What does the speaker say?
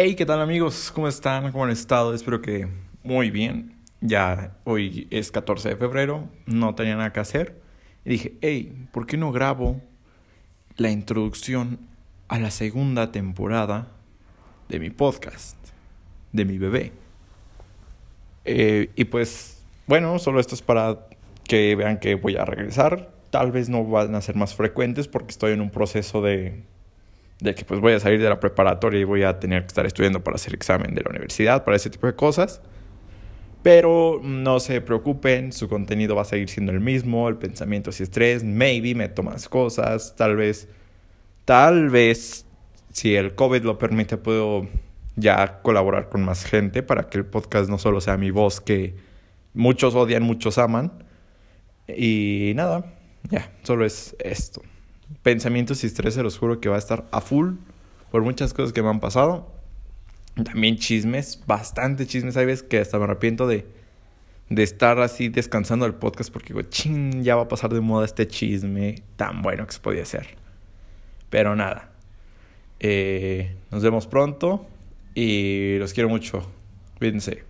Hey, ¿qué tal amigos? ¿Cómo están? ¿Cómo han estado? Espero que muy bien. Ya hoy es 14 de febrero, no tenía nada que hacer. Y dije, hey, ¿por qué no grabo la introducción a la segunda temporada de mi podcast, de mi bebé? Eh, y pues, bueno, solo esto es para que vean que voy a regresar. Tal vez no van a ser más frecuentes porque estoy en un proceso de de que pues voy a salir de la preparatoria y voy a tener que estar estudiando para hacer examen de la universidad, para ese tipo de cosas. Pero no se preocupen, su contenido va a seguir siendo el mismo, el pensamiento y estrés, maybe meto más cosas, tal vez, tal vez, si el COVID lo permite, puedo ya colaborar con más gente para que el podcast no solo sea mi voz que muchos odian, muchos aman. Y nada, ya, solo es esto pensamientos y estrés, se los juro que va a estar a full por muchas cosas que me han pasado. También chismes, bastante chismes. Hay veces que hasta me arrepiento de, de estar así descansando del podcast porque ching, ya va a pasar de moda este chisme tan bueno que se podía hacer. Pero nada, eh, nos vemos pronto y los quiero mucho. Cuídense.